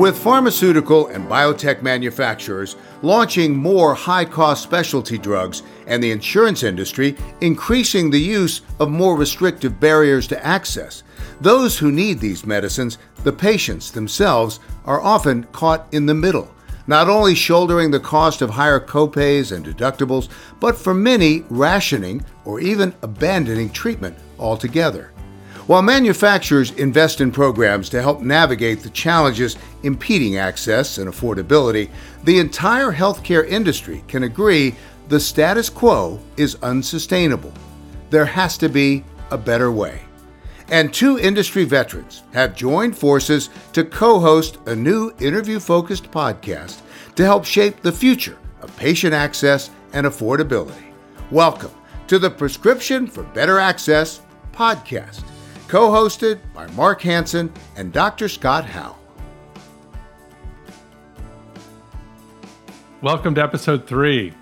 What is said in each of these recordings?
With pharmaceutical and biotech manufacturers launching more high cost specialty drugs and the insurance industry increasing the use of more restrictive barriers to access, those who need these medicines, the patients themselves, are often caught in the middle not only shouldering the cost of higher copays and deductibles, but for many, rationing or even abandoning treatment altogether. While manufacturers invest in programs to help navigate the challenges impeding access and affordability, the entire healthcare industry can agree the status quo is unsustainable. There has to be a better way and two industry veterans have joined forces to co host a new interview focused podcast to help shape the future of patient access and affordability. Welcome to the Prescription for Better Access podcast, co hosted by Mark Hansen and Dr. Scott Howell. Welcome to episode three.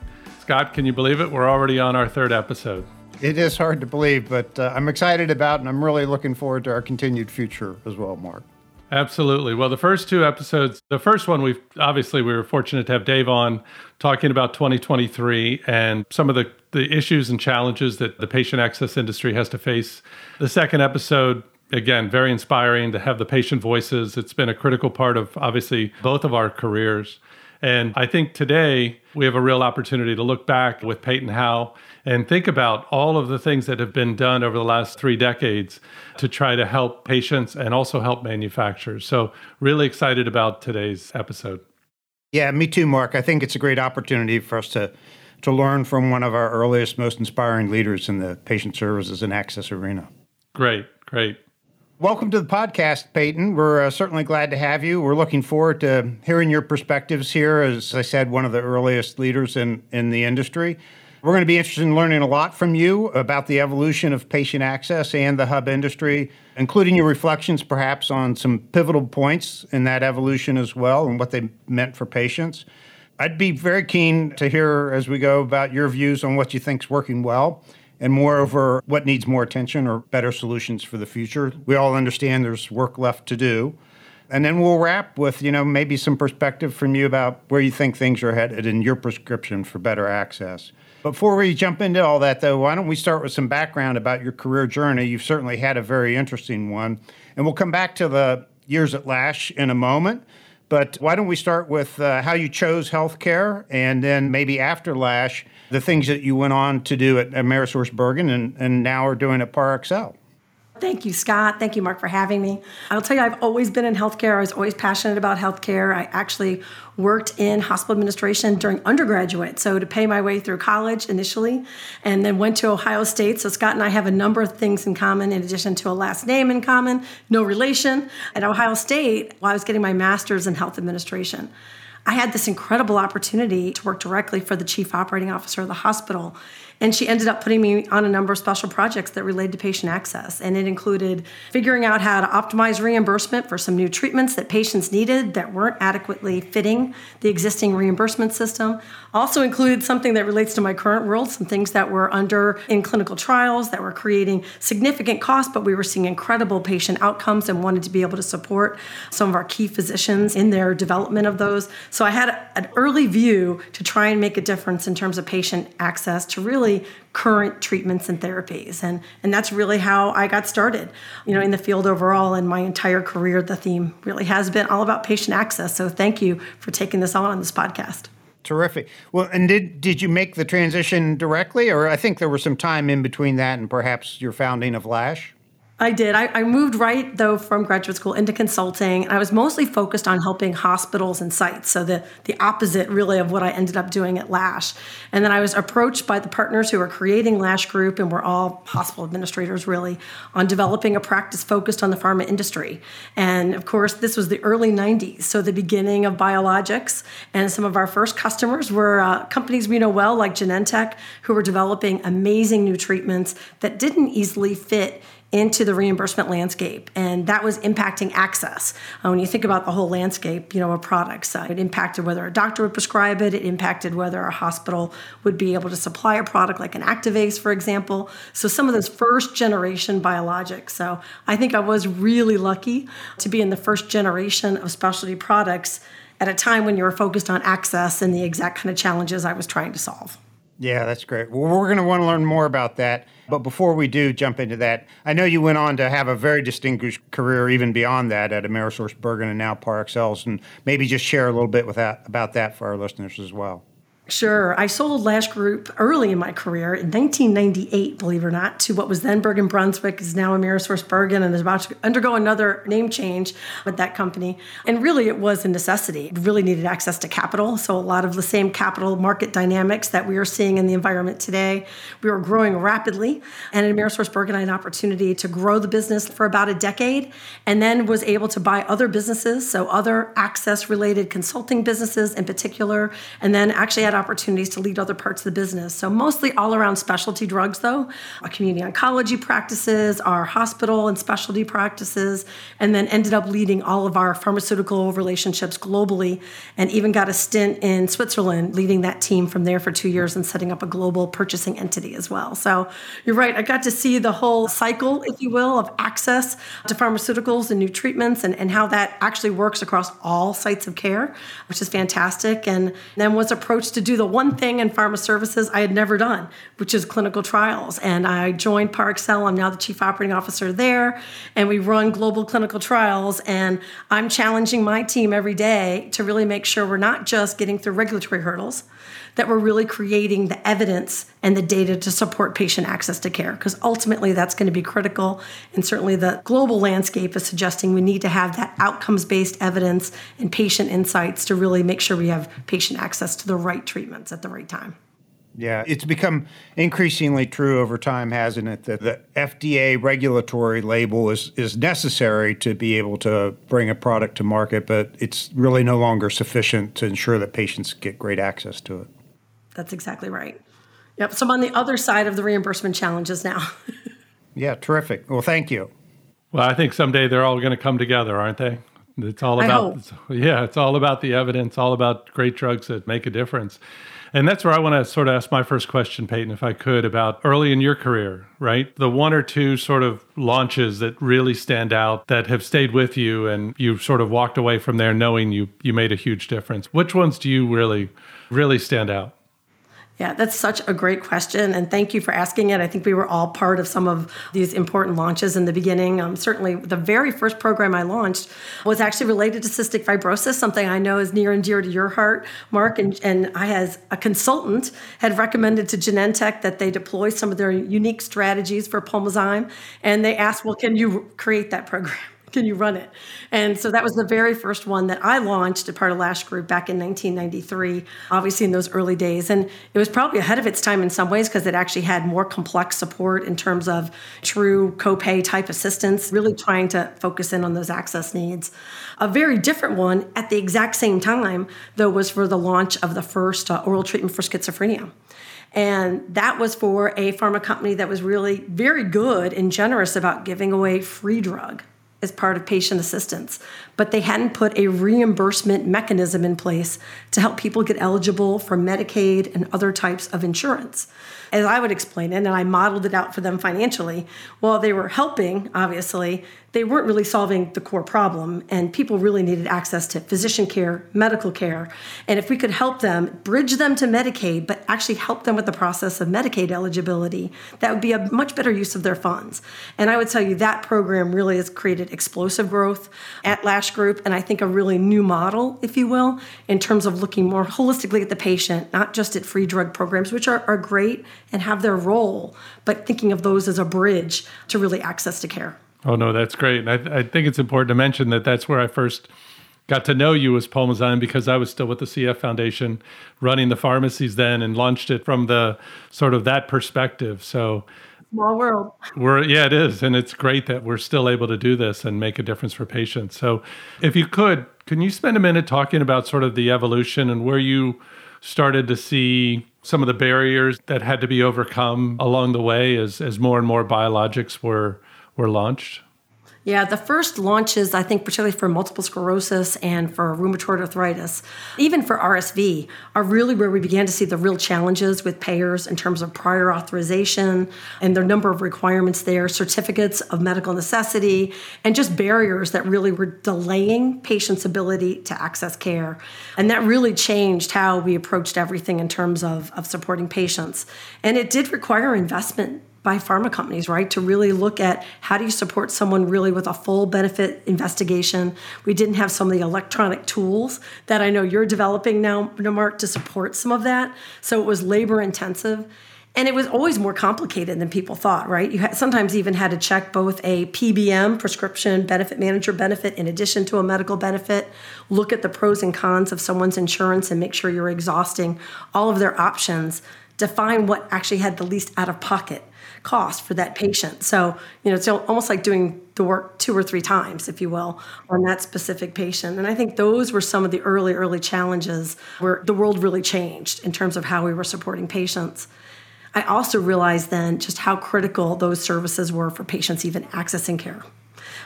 Scott, can you believe it? We're already on our third episode. It is hard to believe, but uh, I'm excited about and I'm really looking forward to our continued future as well, Mark. Absolutely. Well, the first two episodes, the first one, we've obviously we were fortunate to have Dave on talking about 2023 and some of the, the issues and challenges that the patient access industry has to face. The second episode, again, very inspiring to have the patient voices. It's been a critical part of obviously both of our careers. And I think today we have a real opportunity to look back with Peyton Howell and think about all of the things that have been done over the last three decades to try to help patients and also help manufacturers. So, really excited about today's episode. Yeah, me too, Mark. I think it's a great opportunity for us to to learn from one of our earliest, most inspiring leaders in the patient services and access arena. Great, great. Welcome to the podcast, Peyton. We're uh, certainly glad to have you. We're looking forward to hearing your perspectives here. As I said, one of the earliest leaders in, in the industry. We're going to be interested in learning a lot from you about the evolution of patient access and the hub industry, including your reflections perhaps on some pivotal points in that evolution as well and what they meant for patients. I'd be very keen to hear as we go about your views on what you think is working well and moreover, what needs more attention or better solutions for the future. We all understand there's work left to do. And then we'll wrap with, you know, maybe some perspective from you about where you think things are headed in your prescription for better access. Before we jump into all that, though, why don't we start with some background about your career journey? You've certainly had a very interesting one. And we'll come back to the years at Lash in a moment. But why don't we start with uh, how you chose healthcare and then maybe after Lash, the things that you went on to do at AmerisourceBergen and, and now are doing at Parexel? Thank you, Scott. Thank you, Mark, for having me. I'll tell you, I've always been in healthcare. I was always passionate about healthcare. I actually worked in hospital administration during undergraduate, so to pay my way through college initially, and then went to Ohio State. So Scott and I have a number of things in common, in addition to a last name in common, no relation. At Ohio State, while I was getting my master's in health administration. I had this incredible opportunity to work directly for the chief operating officer of the hospital and she ended up putting me on a number of special projects that related to patient access. And it included figuring out how to optimize reimbursement for some new treatments that patients needed that weren't adequately fitting the existing reimbursement system. Also included something that relates to my current world, some things that were under in clinical trials that were creating significant costs, but we were seeing incredible patient outcomes and wanted to be able to support some of our key physicians in their development of those. So I had an early view to try and make a difference in terms of patient access to really really current treatments and therapies. And, and that's really how I got started, you know, in the field overall. And my entire career, the theme really has been all about patient access. So thank you for taking this on on this podcast. Terrific. Well, and did did you make the transition directly, or I think there was some time in between that and perhaps your founding of Lash? I did. I, I, moved right though from graduate school into consulting, I was mostly focused on helping hospitals and sites. So the the opposite really of what I ended up doing at Lash. And then I was approached by the partners who were creating Lash Group, and we're all hospital administrators really, on developing a practice focused on the pharma industry. And of course, this was the early '90s, so the beginning of biologics. And some of our first customers were uh, companies we know well, like Genentech, who were developing amazing new treatments that didn't easily fit into the reimbursement landscape, and that was impacting access. Uh, when you think about the whole landscape, you know, of products, uh, it impacted whether a doctor would prescribe it. It impacted whether a hospital would be able to supply a product like an Activase, for example. So some of those first generation biologics. So I think I was really lucky to be in the first generation of specialty products at a time when you were focused on access and the exact kind of challenges I was trying to solve. Yeah, that's great. Well, we're going to want to learn more about that. But before we do jump into that, I know you went on to have a very distinguished career even beyond that at AmerisourceBergen and now Parexels, and maybe just share a little bit with that, about that for our listeners as well. Sure. I sold Lash Group early in my career in 1998, believe it or not, to what was then Bergen Brunswig, is now AmerisourceBergen, and is about to undergo another name change with that company. And really, it was a necessity. It really needed access to capital. So, a lot of the same capital market dynamics that we are seeing in the environment today. We were growing rapidly. And at AmerisourceBergen, I had an opportunity to grow the business for about a decade and then was able to buy other businesses, so other access related consulting businesses in particular, and then actually had opportunities to lead other parts of the business. So, mostly all around specialty drugs, though, our community oncology practices, our hospital and specialty practices, and then ended up leading all of our pharmaceutical relationships globally, and even got a stint in Switzerland, leading that team from there for two years and setting up a global purchasing entity as well. So, you're right, I got to see the whole cycle, if you will, of access to pharmaceuticals and new treatments and, and how that actually works across all sites of care, which is fantastic. And then was approached to do the one thing in pharma services I had never done, which is clinical trials. And I joined Parexel. I'm now the chief operating officer there, and we run global clinical trials. And I'm challenging my team every day to really make sure we're not just getting through regulatory hurdles, that we're really creating the evidence and the data to support patient access to care because ultimately that's going to be critical and certainly the global landscape is suggesting we need to have that outcomes based evidence and patient insights to really make sure we have patient access to the right treatments at the right time yeah, it's become increasingly true over time, hasn't it? That the FDA regulatory label is, is necessary to be able to bring a product to market, but it's really no longer sufficient to ensure that patients get great access to it. That's exactly right. Yep. So I'm on the other side of the reimbursement challenges now. yeah, terrific. Well, thank you. Well, I think someday they're all going to come together, aren't they? It's all about it's, yeah, it's all about the evidence, all about great drugs that make a difference. And that's where I want to sort of ask my first question, Peyton, if I could, about early in your career, right? The one or two sort of launches that really stand out that have stayed with you and you sort of walked away from there knowing you you made a huge difference. Which ones do you really really stand out? Yeah, that's such a great question. And thank you for asking it. I think we were all part of some of these important launches in the beginning. Um, certainly, the very first program I launched was actually related to cystic fibrosis, something I know is near and dear to your heart, Mark. And, and I, as a consultant, had recommended to Genentech that they deploy some of their unique strategies for Pulmozyme. And they asked, well, can you create that program? Can you run it? And so that was the very first one that I launched a part of Lash Group back in 1993, obviously in those early days. And it was probably ahead of its time in some ways because it actually had more complex support in terms of true copay type assistance, really trying to focus in on those access needs. A very different one at the exact same time, though, was for the launch of the first uh, oral treatment for schizophrenia. And that was for a pharma company that was really very good and generous about giving away free drug as part of patient assistance, but they hadn't put a reimbursement mechanism in place to help people get eligible for Medicaid and other types of insurance. As I would explain it, and I modeled it out for them financially, while they were helping, obviously, they weren't really solving the core problem, and people really needed access to physician care, medical care. And if we could help them, bridge them to Medicaid, but actually help them with the process of Medicaid eligibility, that would be a much better use of their funds. And I would tell you that program really has created explosive growth at Lash Group, and I think a really new model, if you will, in terms of looking more holistically at the patient, not just at free drug programs, which are, are great and have their role, but thinking of those as a bridge to really access to care. Oh no, that's great. And I, I think it's important to mention that that's where I first got to know you as Pulmozyme because I was still with the CF Foundation running the pharmacies then and launched it from the sort of that perspective. So small world. We're yeah, it is. And it's great that we're still able to do this and make a difference for patients. So if you could, can you spend a minute talking about sort of the evolution and where you started to see some of the barriers that had to be overcome along the way as as more and more biologics were were launched? Yeah, the first launches, I think, particularly for multiple sclerosis and for rheumatoid arthritis, even for RSV, are really where we began to see the real challenges with payers in terms of prior authorization and the number of requirements there, certificates of medical necessity, and just barriers that really were delaying patients' ability to access care. And that really changed how we approached everything in terms of, of supporting patients. And it did require investment by pharma companies, right? To really look at how do you support someone really with a full benefit investigation. We didn't have some of the electronic tools that I know you're developing now, Mark, to support some of that. So it was labor intensive. And it was always more complicated than people thought, right? You had, sometimes even had to check both a PBM, prescription benefit manager benefit, in addition to a medical benefit, look at the pros and cons of someone's insurance and make sure you're exhausting all of their options, define what actually had the least out of pocket cost for that patient. So, you know, it's almost like doing the work two or three times, if you will, on that specific patient. And I think those were some of the early, early challenges where the world really changed in terms of how we were supporting patients. I also realized then just how critical those services were for patients even accessing care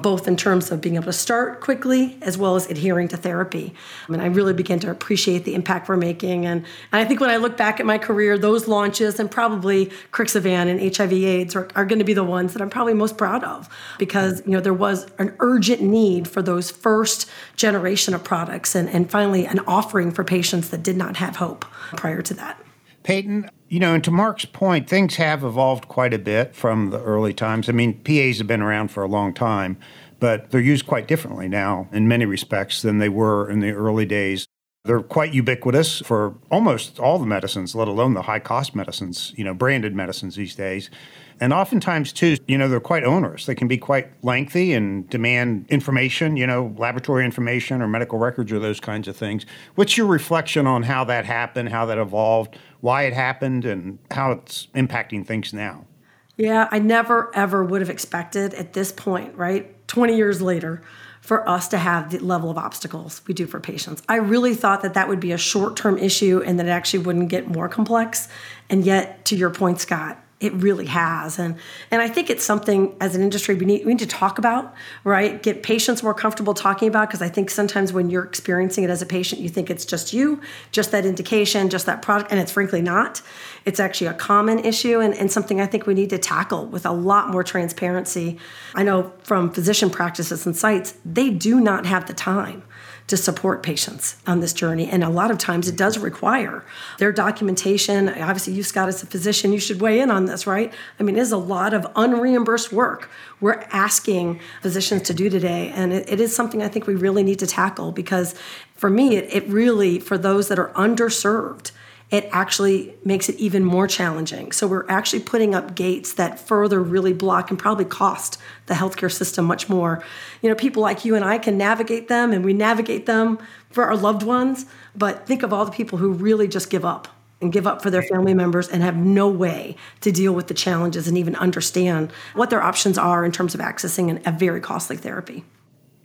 both in terms of being able to start quickly as well as adhering to therapy. I mean, I really began to appreciate the impact we're making. And, and I think when I look back at my career, those launches and probably Crixivan and HIV AIDS are, are going to be the ones that I'm probably most proud of because, you know, there was an urgent need for those first generation of products and, and finally an offering for patients that did not have hope prior to that. Peyton, you know, and to Mark's point, things have evolved quite a bit from the early times. I mean, PAs have been around for a long time, but they're used quite differently now in many respects than they were in the early days. They're quite ubiquitous for almost all the medicines, let alone the high cost medicines, you know, branded medicines these days. And oftentimes, too, you know, they're quite onerous. They can be quite lengthy and demand information, you know, laboratory information or medical records or those kinds of things. What's your reflection on how that happened, how that evolved, why it happened, and how it's impacting things now? Yeah, I never, ever would have expected at this point, right? 20 years later, for us to have the level of obstacles we do for patients. I really thought that that would be a short term issue and that it actually wouldn't get more complex. And yet, to your point, Scott, it really has. And and i think it's something as an industry we need, we need to talk about right? Get patients more comfortable talking about because i think sometimes when you're experiencing it as a patient you think it's just you just that indication just that product and it's frankly not. It's actually a common issue and, and something i think we need to tackle with a lot more transparency. I know from physician practices and sites they do not have the time to support patients on this journey. And a lot of times it does require their documentation. Obviously, you, Scott, as a physician, you should weigh in on this, right? I mean, it is a lot of unreimbursed work we're asking physicians to do today. And it, it is something I think we really need to tackle because for me, it, it really, for those that are underserved, it actually makes it even more challenging. So we're actually putting up gates that further really block and probably cost the healthcare system much more. You know, people like you and I can navigate them and we navigate them for our loved ones, but think of all the people who really just give up and give up for their family members and have no way to deal with the challenges and even understand what their options are in terms of accessing a very costly therapy.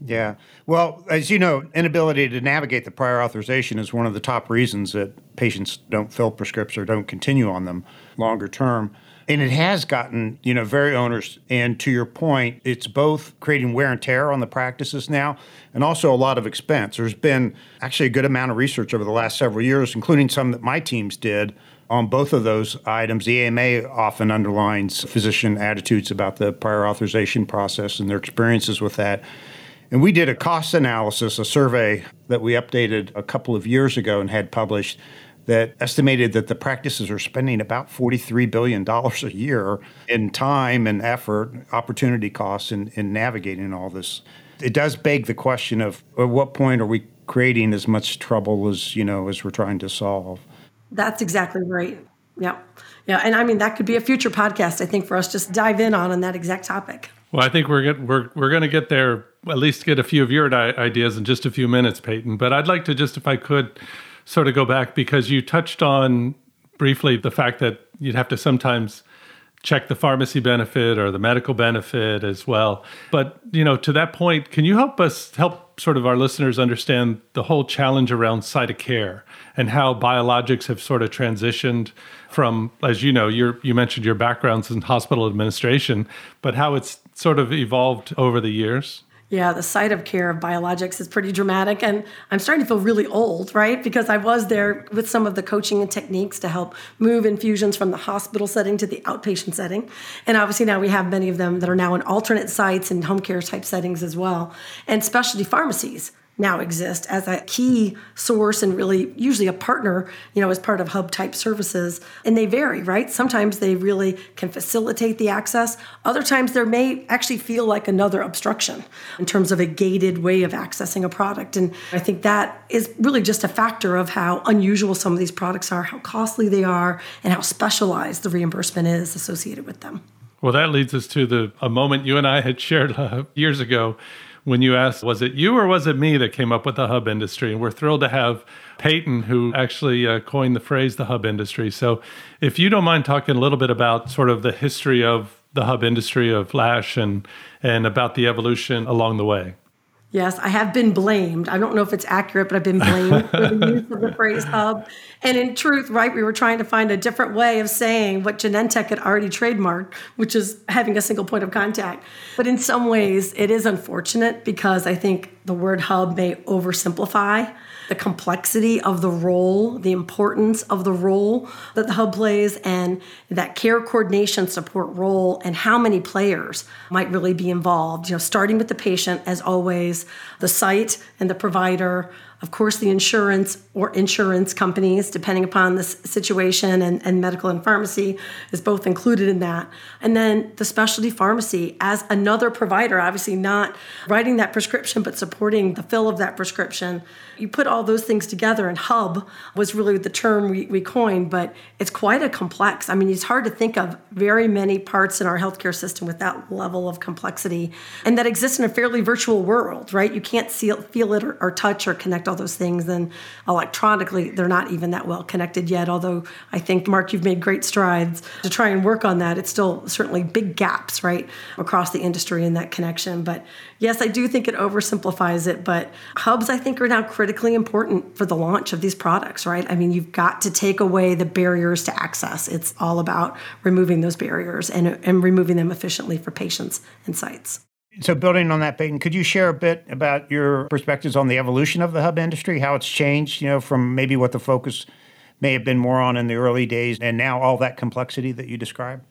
Yeah. Well, as you know, inability to navigate the prior authorization is one of the top reasons that patients don't fill prescriptions or don't continue on them longer term. And it has gotten, you know, very onerous. And to your point, it's both creating wear and tear on the practices now and also a lot of expense. There's been actually a good amount of research over the last several years, including some that my teams did on both of those items. The AMA often underlines physician attitudes about the prior authorization process and their experiences with that. And we did a cost analysis, a survey that we updated a couple of years ago and had published that estimated that the practices are spending about $43 billion a year in time and effort, opportunity costs in, in navigating all this. It does beg the question of at what point are we creating as much trouble as, you know, as we're trying to solve? That's exactly right. Yeah. Yeah. And I mean, that could be a future podcast, I think, for us just dive in on on that exact topic. Well, I think we're get, we're we're going to get there. At least get a few of your ideas in just a few minutes, Peyton. But I'd like to just, if I could, sort of go back because you touched on briefly the fact that you'd have to sometimes check the pharmacy benefit or the medical benefit as well. But, you know, to that point, can you help us help sort of our listeners understand the whole challenge around site of care and how biologics have sort of transitioned from as you know, you you mentioned your backgrounds in hospital administration, but how it's sort of evolved over the years? Yeah, the site of care of biologics is pretty dramatic. And I'm starting to feel really old, right? Because I was there with some of the coaching and techniques to help move infusions from the hospital setting to the outpatient setting. And obviously, now we have many of them that are now in alternate sites and home care type settings as well, and specialty pharmacies now exist as a key source and really usually a partner, you know, as part of hub type services. And they vary, right? Sometimes they really can facilitate the access. Other times there may actually feel like another obstruction in terms of a gated way of accessing a product. And I think that is really just a factor of how unusual some of these products are, how costly they are, and how specialized the reimbursement is associated with them. Well, that leads us to the a moment you and I had shared uh, years ago when you asked, was it you or was it me that came up with the hub industry? And we're thrilled to have Peyton, who actually uh, coined the phrase the hub industry. So, if you don't mind talking a little bit about sort of the history of the hub industry of Lash and and about the evolution along the way. Yes, I have been blamed. I don't know if it's accurate, but I've been blamed for the use of the phrase hub. And in truth, right, we were trying to find a different way of saying what Genentech had already trademarked, which is having a single point of contact. But in some ways, it is unfortunate because I think the word hub may oversimplify the complexity of the role, the importance of the role that the hub plays, and that care coordination support role, and how many players might really be involved. You know, starting with the patient, as always, the site and the provider, of course, the insurance or insurance companies, depending upon the situation, and, and medical and pharmacy is both included in that. And then the specialty pharmacy as another provider, obviously not writing that prescription, but supporting the fill of that prescription. You put all those things together, and hub was really the term we, we coined, but it's quite a complex. I mean, it's hard to think of very many parts in our healthcare system with that level of complexity and that exists in a fairly virtual world, right? You can't see feel it, or, or touch or connect all those things. And electronically, they're not even that well connected yet. Although I think, Mark, you've made great strides to try and work on that. It's still certainly big gaps, right, across the industry in that connection. But yes, I do think it oversimplifies it. But hubs, I think, are now critically important for the launch of these products, right? I mean, you've got to take away the barriers to access. It's all about removing those barriers and, and removing them efficiently for patients and sites. So, building on that, Peyton, could you share a bit about your perspectives on the evolution of the hub industry, how it's changed, you know, from maybe what the focus may have been more on in the early days and now all that complexity that you described?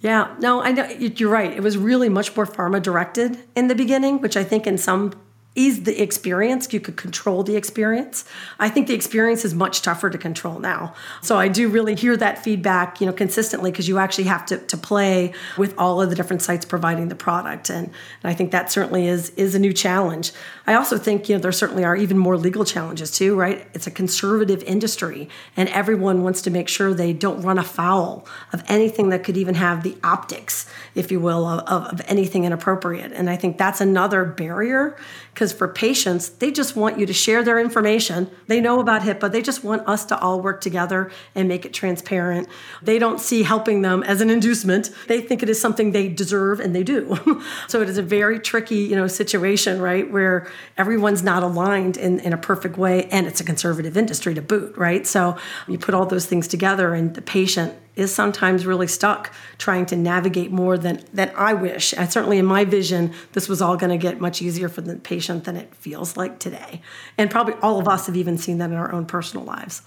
Yeah, no, I know you're right. It was really much more pharma directed in the beginning, which I think in some ease the experience. You could control the experience. I think the experience is much tougher to control now. So I do really hear that feedback, you know, consistently because you actually have to, to play with all of the different sites providing the product. And, and I think that certainly is is a new challenge. I also think, you know, there certainly are even more legal challenges too, right? It's a conservative industry and everyone wants to make sure they don't run afoul of anything that could even have the optics, if you will, of, of anything inappropriate. And I think that's another barrier because for patients, they just want you to share their information. They know about HIPAA. They just want us to all work together and make it transparent. They don't see helping them as an inducement. They think it is something they deserve and they do. so it is a very tricky, you know, situation, right? Where everyone's not aligned in, in a perfect way and it's a conservative industry to boot, right? So you put all those things together and the patient is sometimes really stuck trying to navigate more than than I wish. And certainly in my vision, this was all going to get much easier for the patient than it feels like today. And probably all of us have even seen that in our own personal lives.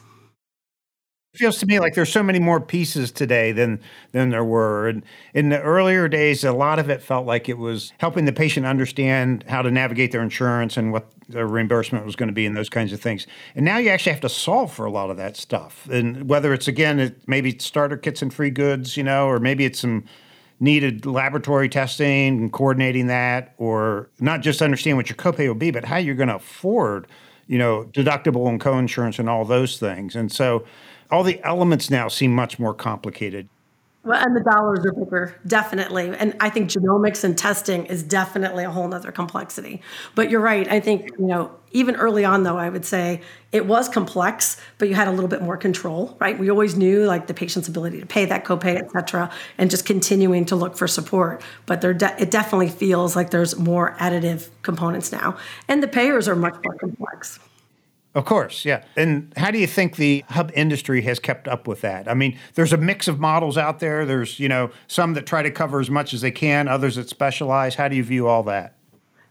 Feels to me like there's so many more pieces today than than there were. And in the earlier days, a lot of it felt like it was helping the patient understand how to navigate their insurance and what their reimbursement was going to be and those kinds of things. And now you actually have to solve for a lot of that stuff. And whether it's again, it, maybe starter kits and free goods, you know, or maybe it's some needed laboratory testing and coordinating that, or not just understand what your copay will be, but how you're going to afford, you know, deductible and co-insurance and all those things. And so all the elements now seem much more complicated. Well, and the dollars are bigger, definitely. And I think genomics and testing is definitely a whole nother complexity. But you're right. I think, you know, even early on, though, I would say it was complex, but you had a little bit more control, right? We always knew like the patient's ability to pay that copay, et cetera, and just continuing to look for support. But there, de- it definitely feels like there's more additive components now. And the payers are much more complex. Of course, yeah. And how do you think the hub industry has kept up with that? I mean, there's a mix of models out there. There's, you know, some that try to cover as much as they can, others that specialize. How do you view all that?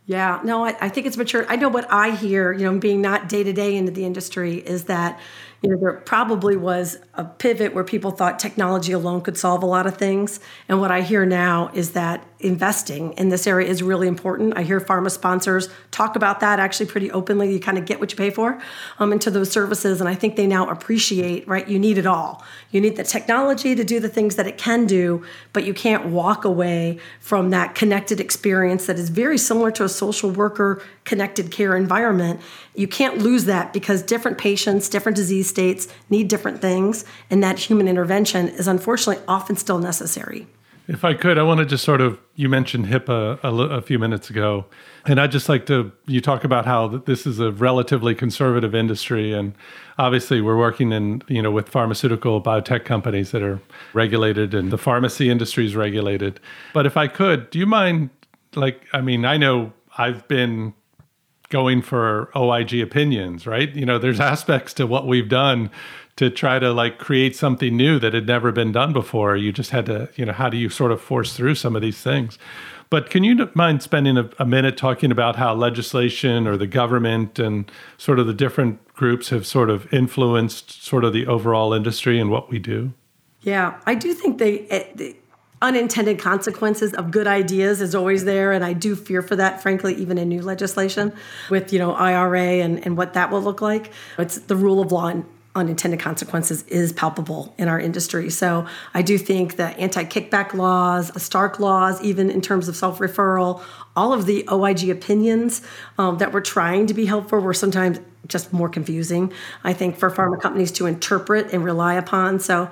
Yeah, no, I, I think it's mature. I know what I hear, you know, being not day to day into the industry, is that you know, there probably was a pivot where people thought technology alone could solve a lot of things. And what I hear now is that investing in this area is really important. I hear pharma sponsors talk about that actually pretty openly. You kind of get what you pay for um, into those services. And I think they now appreciate, right? You need it all. You need the technology to do the things that it can do, but you can't walk away from that connected experience that is very similar to a social worker connected care environment. You can't lose that because different patients, different disease states need different things. And that human intervention is unfortunately often still necessary. If I could, I want to just sort of, you mentioned HIPAA a, a, few minutes ago. And I'd just like to, you talk about how this is a relatively conservative industry. And obviously we're working in, you know, with pharmaceutical biotech companies that are regulated and the pharmacy industry is regulated. But if I could, do you mind, like, I mean, I know I've been going for OIG opinions, right? You know, there's aspects to what we've done to try to like create something new that had never been done before. You just had to, you know, how do you sort of force through some of these things? But can you mind spending a, a, minute talking about how legislation or the government and sort of the different groups have sort of influenced sort of the overall industry and what we do? Yeah, I do think they, eh, they unintended consequences of good ideas is always there and i do fear for that frankly even in new legislation with you know ira and, and what that will look like it's the rule of law and unintended consequences is palpable in our industry. So I do think the anti kickback laws, the Stark laws, even in terms of self referral, all of the OIG opinions um, that we're trying to be helpful were sometimes just more confusing, I think, for pharma companies to interpret and rely upon. So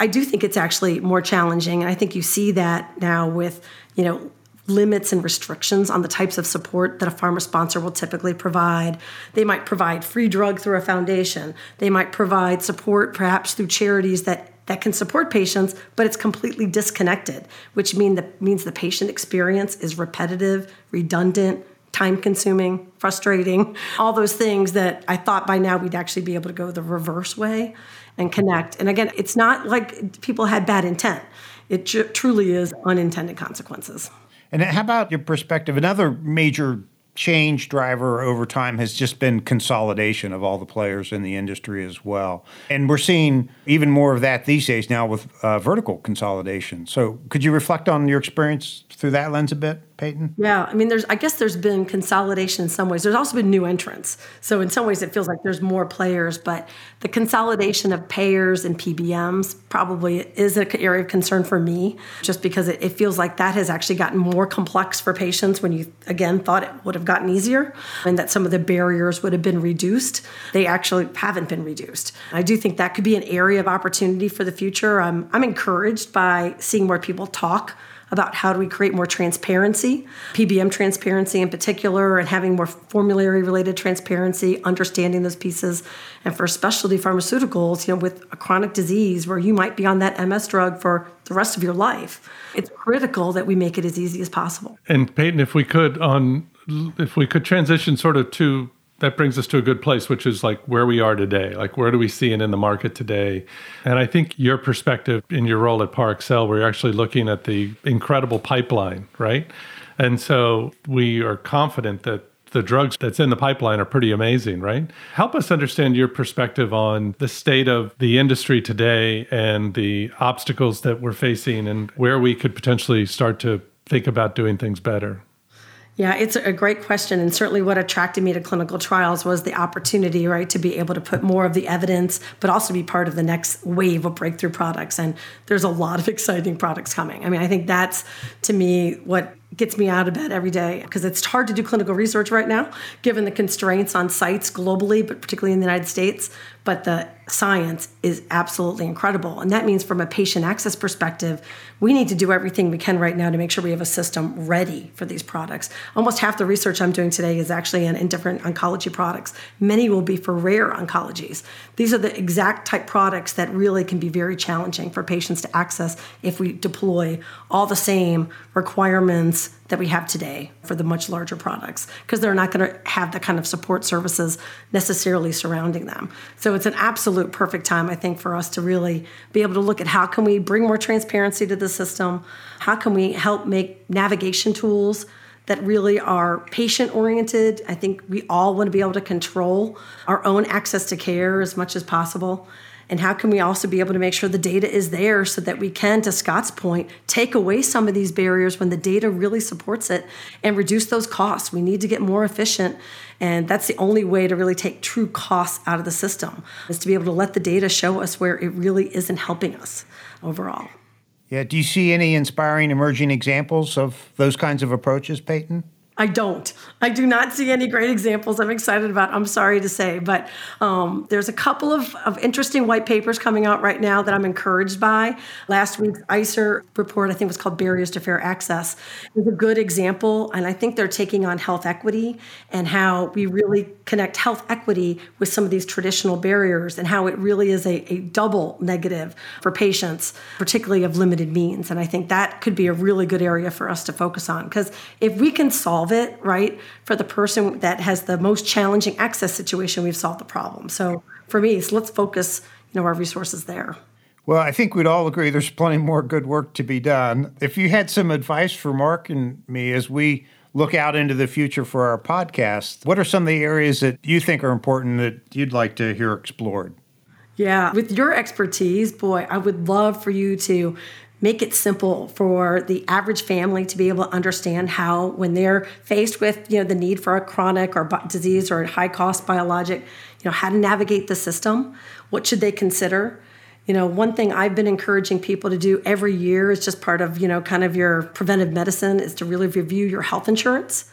I do think it's actually more challenging. And I think you see that now with, you know, limits and restrictions on the types of support that a pharma sponsor will typically provide. They might provide free drug through a foundation. They might provide support perhaps through charities that that can support patients, but it's completely disconnected, which mean the, means the patient experience is repetitive, redundant, time consuming, frustrating, all those things that I thought by now we'd actually be able to go the reverse way and connect. And again, it's not like people had bad intent. It tr- truly is unintended consequences. And how about your perspective? Another major change driver over time has just been consolidation of all the players in the industry as well. And we're seeing even more of that these days now with uh, vertical consolidation. So, could you reflect on your experience through that lens a bit? Peyton? Yeah, I mean, there's. I guess there's been consolidation in some ways. There's also been new entrants. So in some ways, it feels like there's more players. But the consolidation of payers and PBMs probably is an area of concern for me, just because it, it feels like that has actually gotten more complex for patients when you again thought it would have gotten easier, and that some of the barriers would have been reduced. They actually haven't been reduced. I do think that could be an area of opportunity for the future. I'm I'm encouraged by seeing more people talk about how do we create more transparency, PBM transparency in particular, and having more formulary related transparency, understanding those pieces. And for specialty pharmaceuticals, you know, with a chronic disease where you might be on that MS drug for the rest of your life, it's critical that we make it as easy as possible. And Peyton, if we could on if we could transition sort of to that brings us to a good place, which is like where we are today. Like, where do we see it in the market today? And I think your perspective in your role at Parexel, we're actually looking at the incredible pipeline, right? And so we are confident that the drugs that's in the pipeline are pretty amazing, right? Help us understand your perspective on the state of the industry today and the obstacles that we're facing and where we could potentially start to think about doing things better. Yeah, it's a great question. And certainly what attracted me to clinical trials was the opportunity, right, to be able to put more of the evidence, but also be part of the next wave of breakthrough products. And there's a lot of exciting products coming. I mean, I think that's to me what gets me out of bed every day because it's hard to do clinical research right now, given the constraints on sites globally, but particularly in the United States. But the science is absolutely incredible. And that means, from a patient access perspective, we need to do everything we can right now to make sure we have a system ready for these products. Almost half the research I'm doing today is actually in, in different oncology products. Many will be for rare oncologies. These are the exact type products that really can be very challenging for patients to access if we deploy all the same requirements that we have today for the much larger products because they're not going to have the kind of support services necessarily surrounding them. So it's an absolute perfect time I think for us to really be able to look at how can we bring more transparency to the system? How can we help make navigation tools that really are patient oriented. I think we all want to be able to control our own access to care as much as possible. And how can we also be able to make sure the data is there so that we can, to Scott's point, take away some of these barriers when the data really supports it and reduce those costs? We need to get more efficient. And that's the only way to really take true costs out of the system is to be able to let the data show us where it really isn't helping us overall. Yeah. Do you see any inspiring emerging examples of those kinds of approaches, Peyton? I don't. I do not see any great examples I'm excited about, I'm sorry to say. But um, there's a couple of, of interesting white papers coming out right now that I'm encouraged by. Last week's ICER report, I think was called Barriers to Fair Access, is a good example. And I think they're taking on health equity and how we really connect health equity with some of these traditional barriers and how it really is a, a double negative for patients, particularly of limited means. And I think that could be a really good area for us to focus on. Because if we can solve solve it, right? For the person that has the most challenging access situation, we've solved the problem. So for me, so let's focus, you know, our resources there. Well, I think we'd all agree there's plenty more good work to be done. If you had some advice for Mark and me as we look out into the future for our podcast, what are some of the areas that you think are important that you'd like to hear explored? Yeah, with your expertise, boy, I would love for you to make it simple for the average family to be able to understand how when they're faced with you know the need for a chronic or disease or a high cost biologic you know how to navigate the system what should they consider? You know one thing i've been encouraging people to do every year is just part of you know kind of your preventive medicine is to really review your health insurance.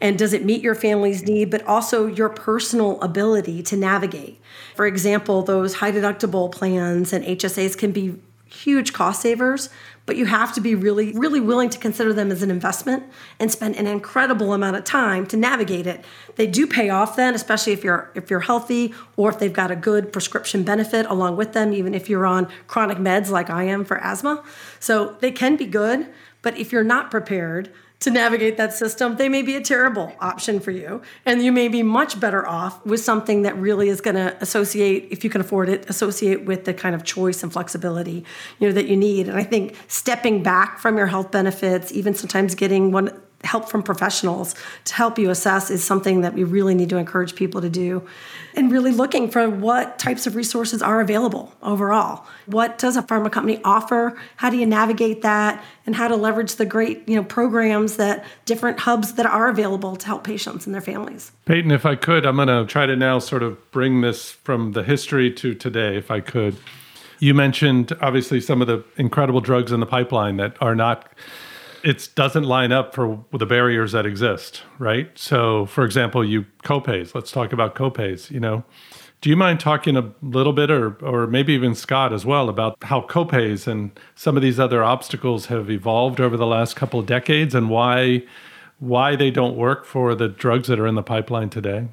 And does it meet your family's need but also your personal ability to navigate? For example those high deductible plans and hsas can be huge cost savers, but you have to be really, really willing to consider them as an investment and spend an incredible amount of time to navigate it. They do pay off then, especially if you're if you're healthy or if they've got a good prescription benefit along with them, even if you're on chronic meds like I am for asthma. So they can be good, but if you're not prepared, to navigate that system, they may be a terrible option for you. And you may be much better off with something that really is going to associate, if you can afford it, associate with the kind of choice and flexibility, you know, that you need. And I think stepping back from your health benefits, even sometimes getting one help from professionals to help you assess is something that we really need to encourage people to do. And really looking for what types of resources are available overall. What does a pharma company offer? How do you navigate that? And how to leverage the great you know programs that different hubs that are available to help patients and their families. Peyton if i could i'm going to try to now sort of bring this from the history to today if i could. You mentioned obviously some of the incredible drugs in the pipeline that are not it doesn't line up for the barriers that exist, right? So, for example, you copays. Let's talk about copays. You know, do you mind talking a little bit, or or maybe even Scott as well, about how copays and some of these other obstacles have evolved over the last couple of decades, and why why they don't work for the drugs that are in the pipeline today?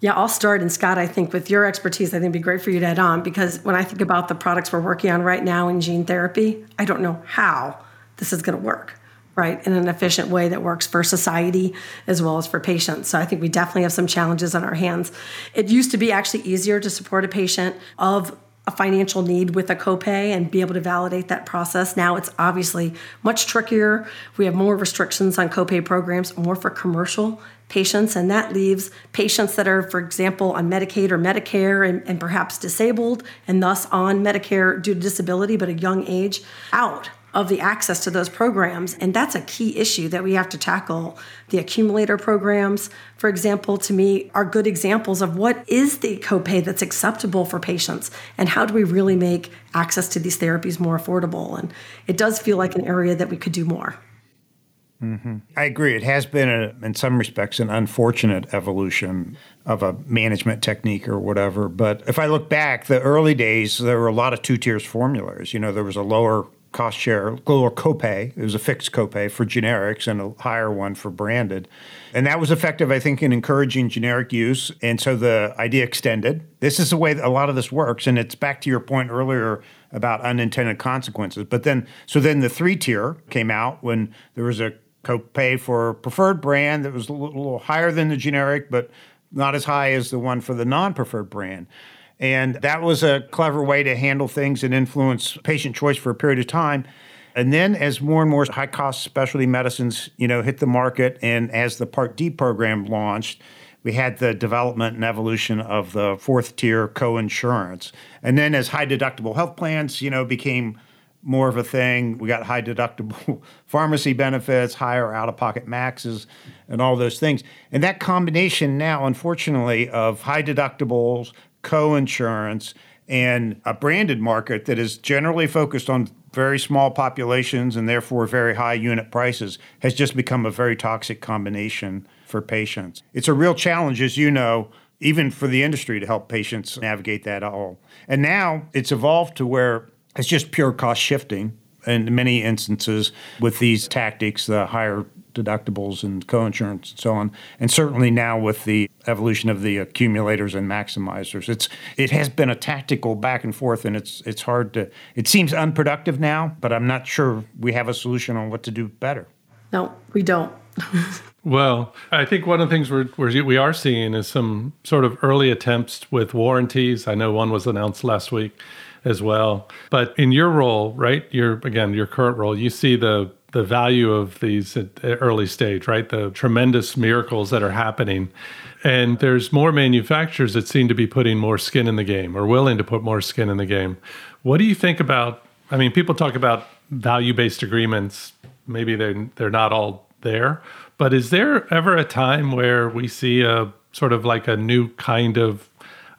Yeah, I'll start. And Scott, I think with your expertise, I think it'd be great for you to add on because when I think about the products we're working on right now in gene therapy, I don't know how this is going to work right, in an efficient way that works for society as well as for patients. So I think we definitely have some challenges on our hands. It used to be actually easier to support a patient of a financial need with a copay and be able to validate that process. Now it's obviously much trickier. We have more restrictions on copay programs, more for commercial patients, and that leaves patients that are, for example, on Medicaid or Medicare and, and perhaps disabled and thus on Medicare due to disability but a young age out of the access to those programs. And that's a key issue that we have to tackle. The accumulator programs, for example, to me, are good examples of what is the copay that's acceptable for patients and how do we really make access to these therapies more affordable. And it does feel like an area that we could do more. Mm-hmm. I agree. It has been, a, in some respects, an unfortunate evolution of a management technique or whatever. But if I look back, the early days, there were a lot of two tiers formulas. You know, there was a lower cost share, lower copay. It was a fixed copay for generics and a higher one for branded. And that was effective, I think, in encouraging generic use. And so the idea extended. This is the way a lot of this works. And it's back to your point earlier about unintended consequences. But then, so then the three tier came out when there was a copay for preferred brand that was a little higher than the generic, but not as high as the one for the non preferred brand. And that was a clever way to handle things and influence patient choice for a period of time. And then as more and more high cost specialty medicines, you know, hit the market and as the Part D program launched, we had the development and evolution of the fourth tier co-insurance. And then as high deductible health plans, you know, became more of a thing, we got high deductible pharmacy benefits, higher out-of-pocket maxes, and all those things. And that combination now, unfortunately, of high deductibles, co-insurance, and a branded market that is generally focused on very small populations and therefore very high unit prices has just become a very toxic combination for patients. It's a real challenge, as you know, even for the industry to help patients navigate that all. And now it's evolved to where it's just pure cost shifting in many instances with these tactics, the higher deductibles and co-insurance and so on. And certainly now with the evolution of the accumulators and maximizers, it's it has been a tactical back and forth, and it's it's hard to. It seems unproductive now, but I'm not sure we have a solution on what to do better. No, we don't. well, I think one of the things we're, we're, we are seeing is some sort of early attempts with warranties. I know one was announced last week as well. But in your role, right? Your again, your current role, you see the the value of these at early stage, right? The tremendous miracles that are happening. And there's more manufacturers that seem to be putting more skin in the game or willing to put more skin in the game. What do you think about I mean, people talk about value-based agreements. Maybe they're they're not all there, but is there ever a time where we see a sort of like a new kind of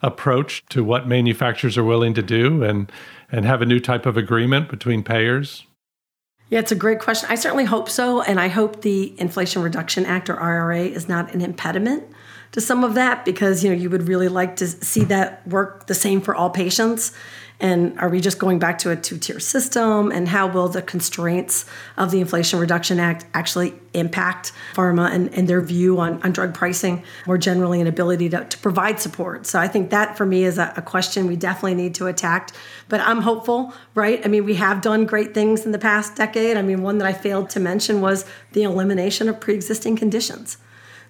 approach to what manufacturers are willing to do and and have a new type of agreement between payers? Yeah, it's a great question. I certainly hope so. And I hope the Inflation Reduction Act or IRA is not an impediment to some of that because you know you would really like to see that work the same for all patients and are we just going back to a two tier system? And how will the constraints of the Inflation Reduction Act actually impact pharma and, and their view on, on drug pricing more generally and ability to, to provide support? So I think that for me is a, a question we definitely need to attack. But I'm hopeful, right? I mean, we have done great things in the past decade. I mean, one that I failed to mention was the elimination of pre existing conditions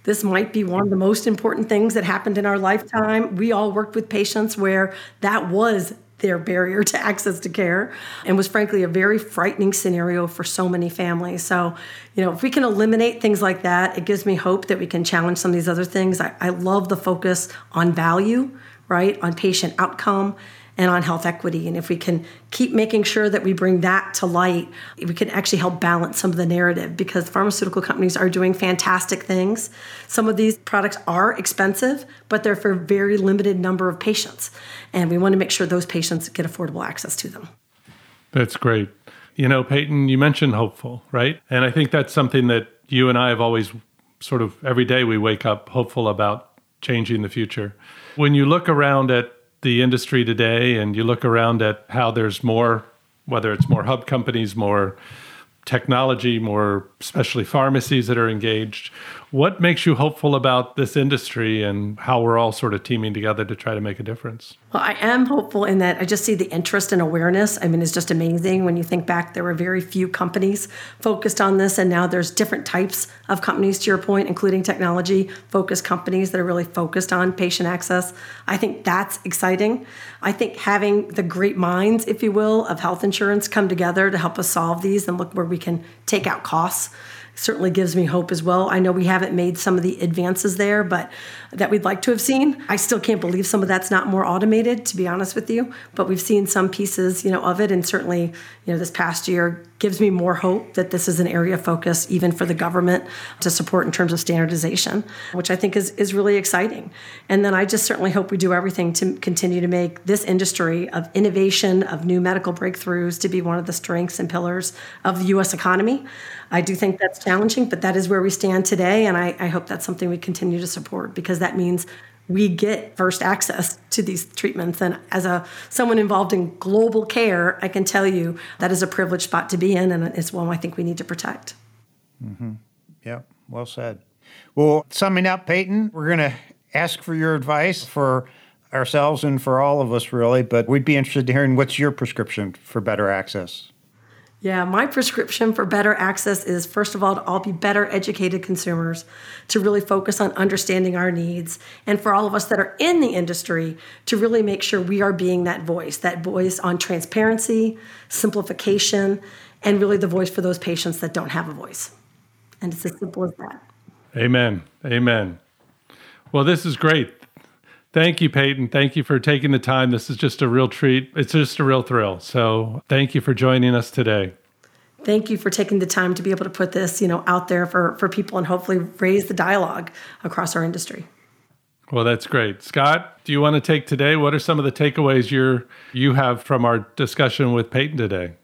this might be one of the most important things that happened in our lifetime. We all worked with patients where that was their barrier to access to care and was frankly a very frightening scenario for so many families. So, you know, if we can eliminate things like that, it gives me hope that we can challenge some of these other things. I, I love the focus on value, right, on patient outcome and on health equity. And if we can keep making sure that we bring that to light, we can actually help balance some of the narrative because pharmaceutical companies are doing fantastic things. Some of these products are expensive, but they're for a very limited number of patients. And we want to make sure those patients get affordable access to them. That's great. You know, Peyton, you mentioned hopeful, right? And I think that's something that you and I have always sort of every day we wake up hopeful about changing the future. When you look around at the industry today and you look around at how there's more, whether it's more hub companies, more technology, more especially pharmacies that are engaged, what makes you hopeful about this industry and how we're all sort of teaming together to try to make a difference? Well, I am hopeful in that I just see the interest and awareness. I mean, it's just amazing when you think back, there were very few companies focused on this, and now there's different types of companies, to your point, including technology focused companies that are really focused on patient access. I think that's exciting. I think having the great minds, if you will, of health insurance come together to help us solve these and look where we can take out costs certainly gives me hope as well. I know we haven't made some of the advances there, but that we'd like to have seen. I still can't believe some of that's not more automated, to be honest with you. But we've seen some pieces, you know, of it, and certainly, you know, this past year gives me more hope that this is an area of focus even for the government to support in terms of standardization, which I think is is really exciting. And then I just certainly hope we do everything to continue to make this industry of innovation, of new medical breakthroughs, to be one of the strengths and pillars of the U.S. economy. I do think that's challenging, but that is where we stand today, and I, I hope that's something we continue to support because that means we get first access to these treatments. And as a someone involved in global care i can tell you that is a privileged spot to be in and it's one i think we need to protect. Mm-hmm. yeah well said. Well summing up peyton we're going to ask for your advice for ourselves and for all of us really but we'd be interested in hearing what's your prescription for better access Yeah, my prescription for better access is first of all to all be better educated consumers, to really focus on understanding our needs, and for all of us that are in the industry to really make sure we are being that voice, that voice on transparency, simplification, and really the voice for those patients that don't have a voice. And it's as simple as that. Amen. Amen. Well, this is great. Thank you, Peyton. Thank you for taking the time. This is just a real treat. It's just a real thrill. So thank you for joining us today. Thank you for taking the time to be able to put this, you know, out there for, for people and hopefully raise the dialogue across our industry. Well, that's great. Scott, do you want to take today? What are some of the takeaways you're you have from our discussion with Peyton today?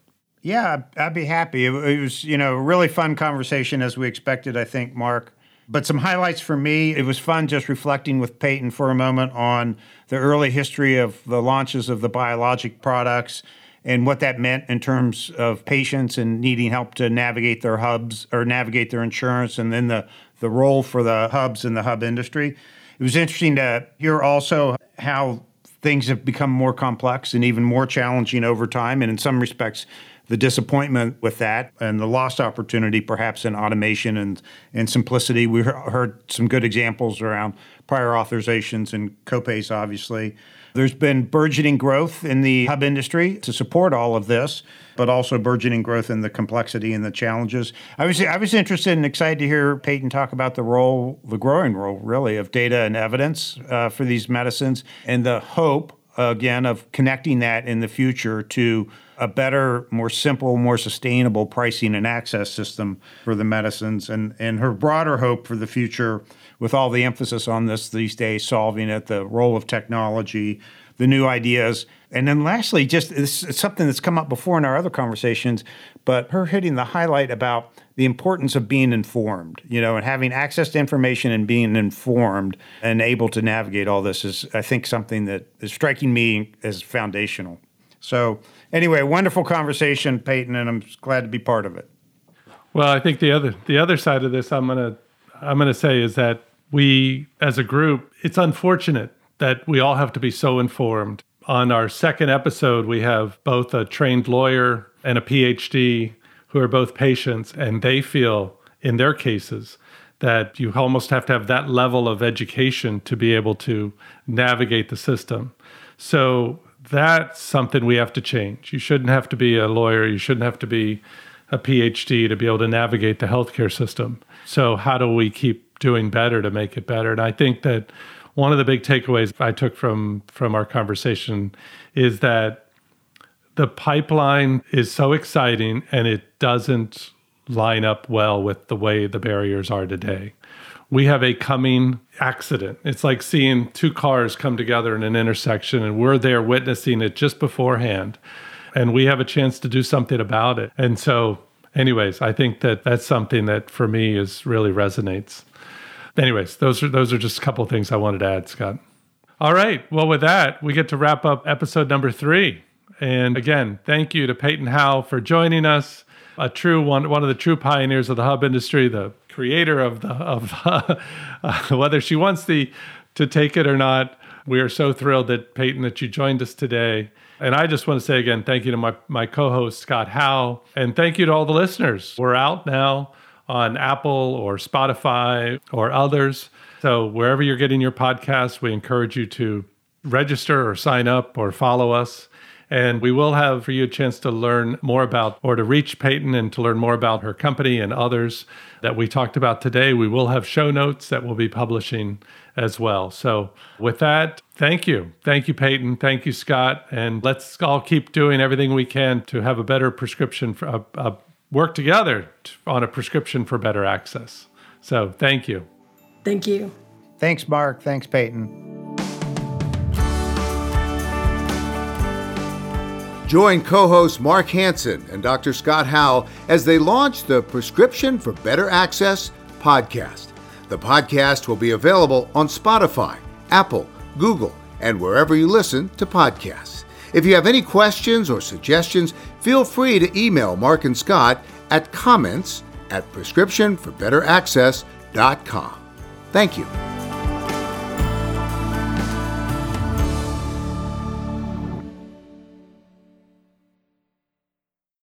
Yeah, I'd be happy. It was, you know, a really fun conversation as we expected, I think, Mark. But some highlights for me, it was fun just reflecting with Peyton for a moment on the early history of the launches of the biologic products and what that meant in terms of patients and needing help to navigate their hubs or navigate their insurance and then the, the role for the hubs in the hub industry. It was interesting to hear also how things have become more complex and even more challenging over time. And in some respects, the disappointment with that and the lost opportunity perhaps in automation and, and simplicity. We heard some good examples around prior authorizations and copays, obviously. There's been burgeoning growth in the hub industry to support all of this, but also burgeoning growth in the complexity and the challenges. I was I was interested and excited to hear Peyton talk about the role, the growing role, really, of data and evidence uh, for these medicines, and the hope again of connecting that in the future to a better, more simple, more sustainable pricing and access system for the medicines, and and her broader hope for the future, with all the emphasis on this these days, solving it, the role of technology, the new ideas, and then lastly, just it's something that's come up before in our other conversations, but her hitting the highlight about the importance of being informed, you know, and having access to information and being informed and able to navigate all this is, I think, something that is striking me as foundational. So anyway, wonderful conversation, Peyton, and I'm glad to be part of it. Well, I think the other the other side of this I'm gonna I'm gonna say is that we as a group, it's unfortunate that we all have to be so informed. On our second episode, we have both a trained lawyer and a PhD who are both patients, and they feel in their cases that you almost have to have that level of education to be able to navigate the system. So that's something we have to change. You shouldn't have to be a lawyer, you shouldn't have to be a PhD to be able to navigate the healthcare system. So, how do we keep doing better to make it better? And I think that one of the big takeaways I took from from our conversation is that the pipeline is so exciting and it doesn't line up well with the way the barriers are today we have a coming accident. It's like seeing two cars come together in an intersection, and we're there witnessing it just beforehand. And we have a chance to do something about it. And so, anyways, I think that that's something that for me is really resonates. Anyways, those are those are just a couple things I wanted to add, Scott. All right. Well, with that, we get to wrap up episode number three. And again, thank you to Peyton Howell for joining us, a true one, one of the true pioneers of the hub industry, the creator of the of uh, whether she wants the to take it or not. We are so thrilled that Peyton that you joined us today. And I just want to say again, thank you to my, my co-host Scott Howell, and thank you to all the listeners. We're out now on Apple or Spotify or others. So wherever you're getting your podcast, we encourage you to register or sign up or follow us. And we will have for you a chance to learn more about or to reach Peyton and to learn more about her company and others that we talked about today. We will have show notes that we'll be publishing as well. So, with that, thank you. Thank you, Peyton. Thank you, Scott. And let's all keep doing everything we can to have a better prescription, for, uh, uh, work together on a prescription for better access. So, thank you. Thank you. Thanks, Mark. Thanks, Peyton. Join co hosts Mark Hanson and Dr. Scott Howell as they launch the Prescription for Better Access podcast. The podcast will be available on Spotify, Apple, Google, and wherever you listen to podcasts. If you have any questions or suggestions, feel free to email Mark and Scott at comments at prescriptionforbetteraccess.com. Thank you.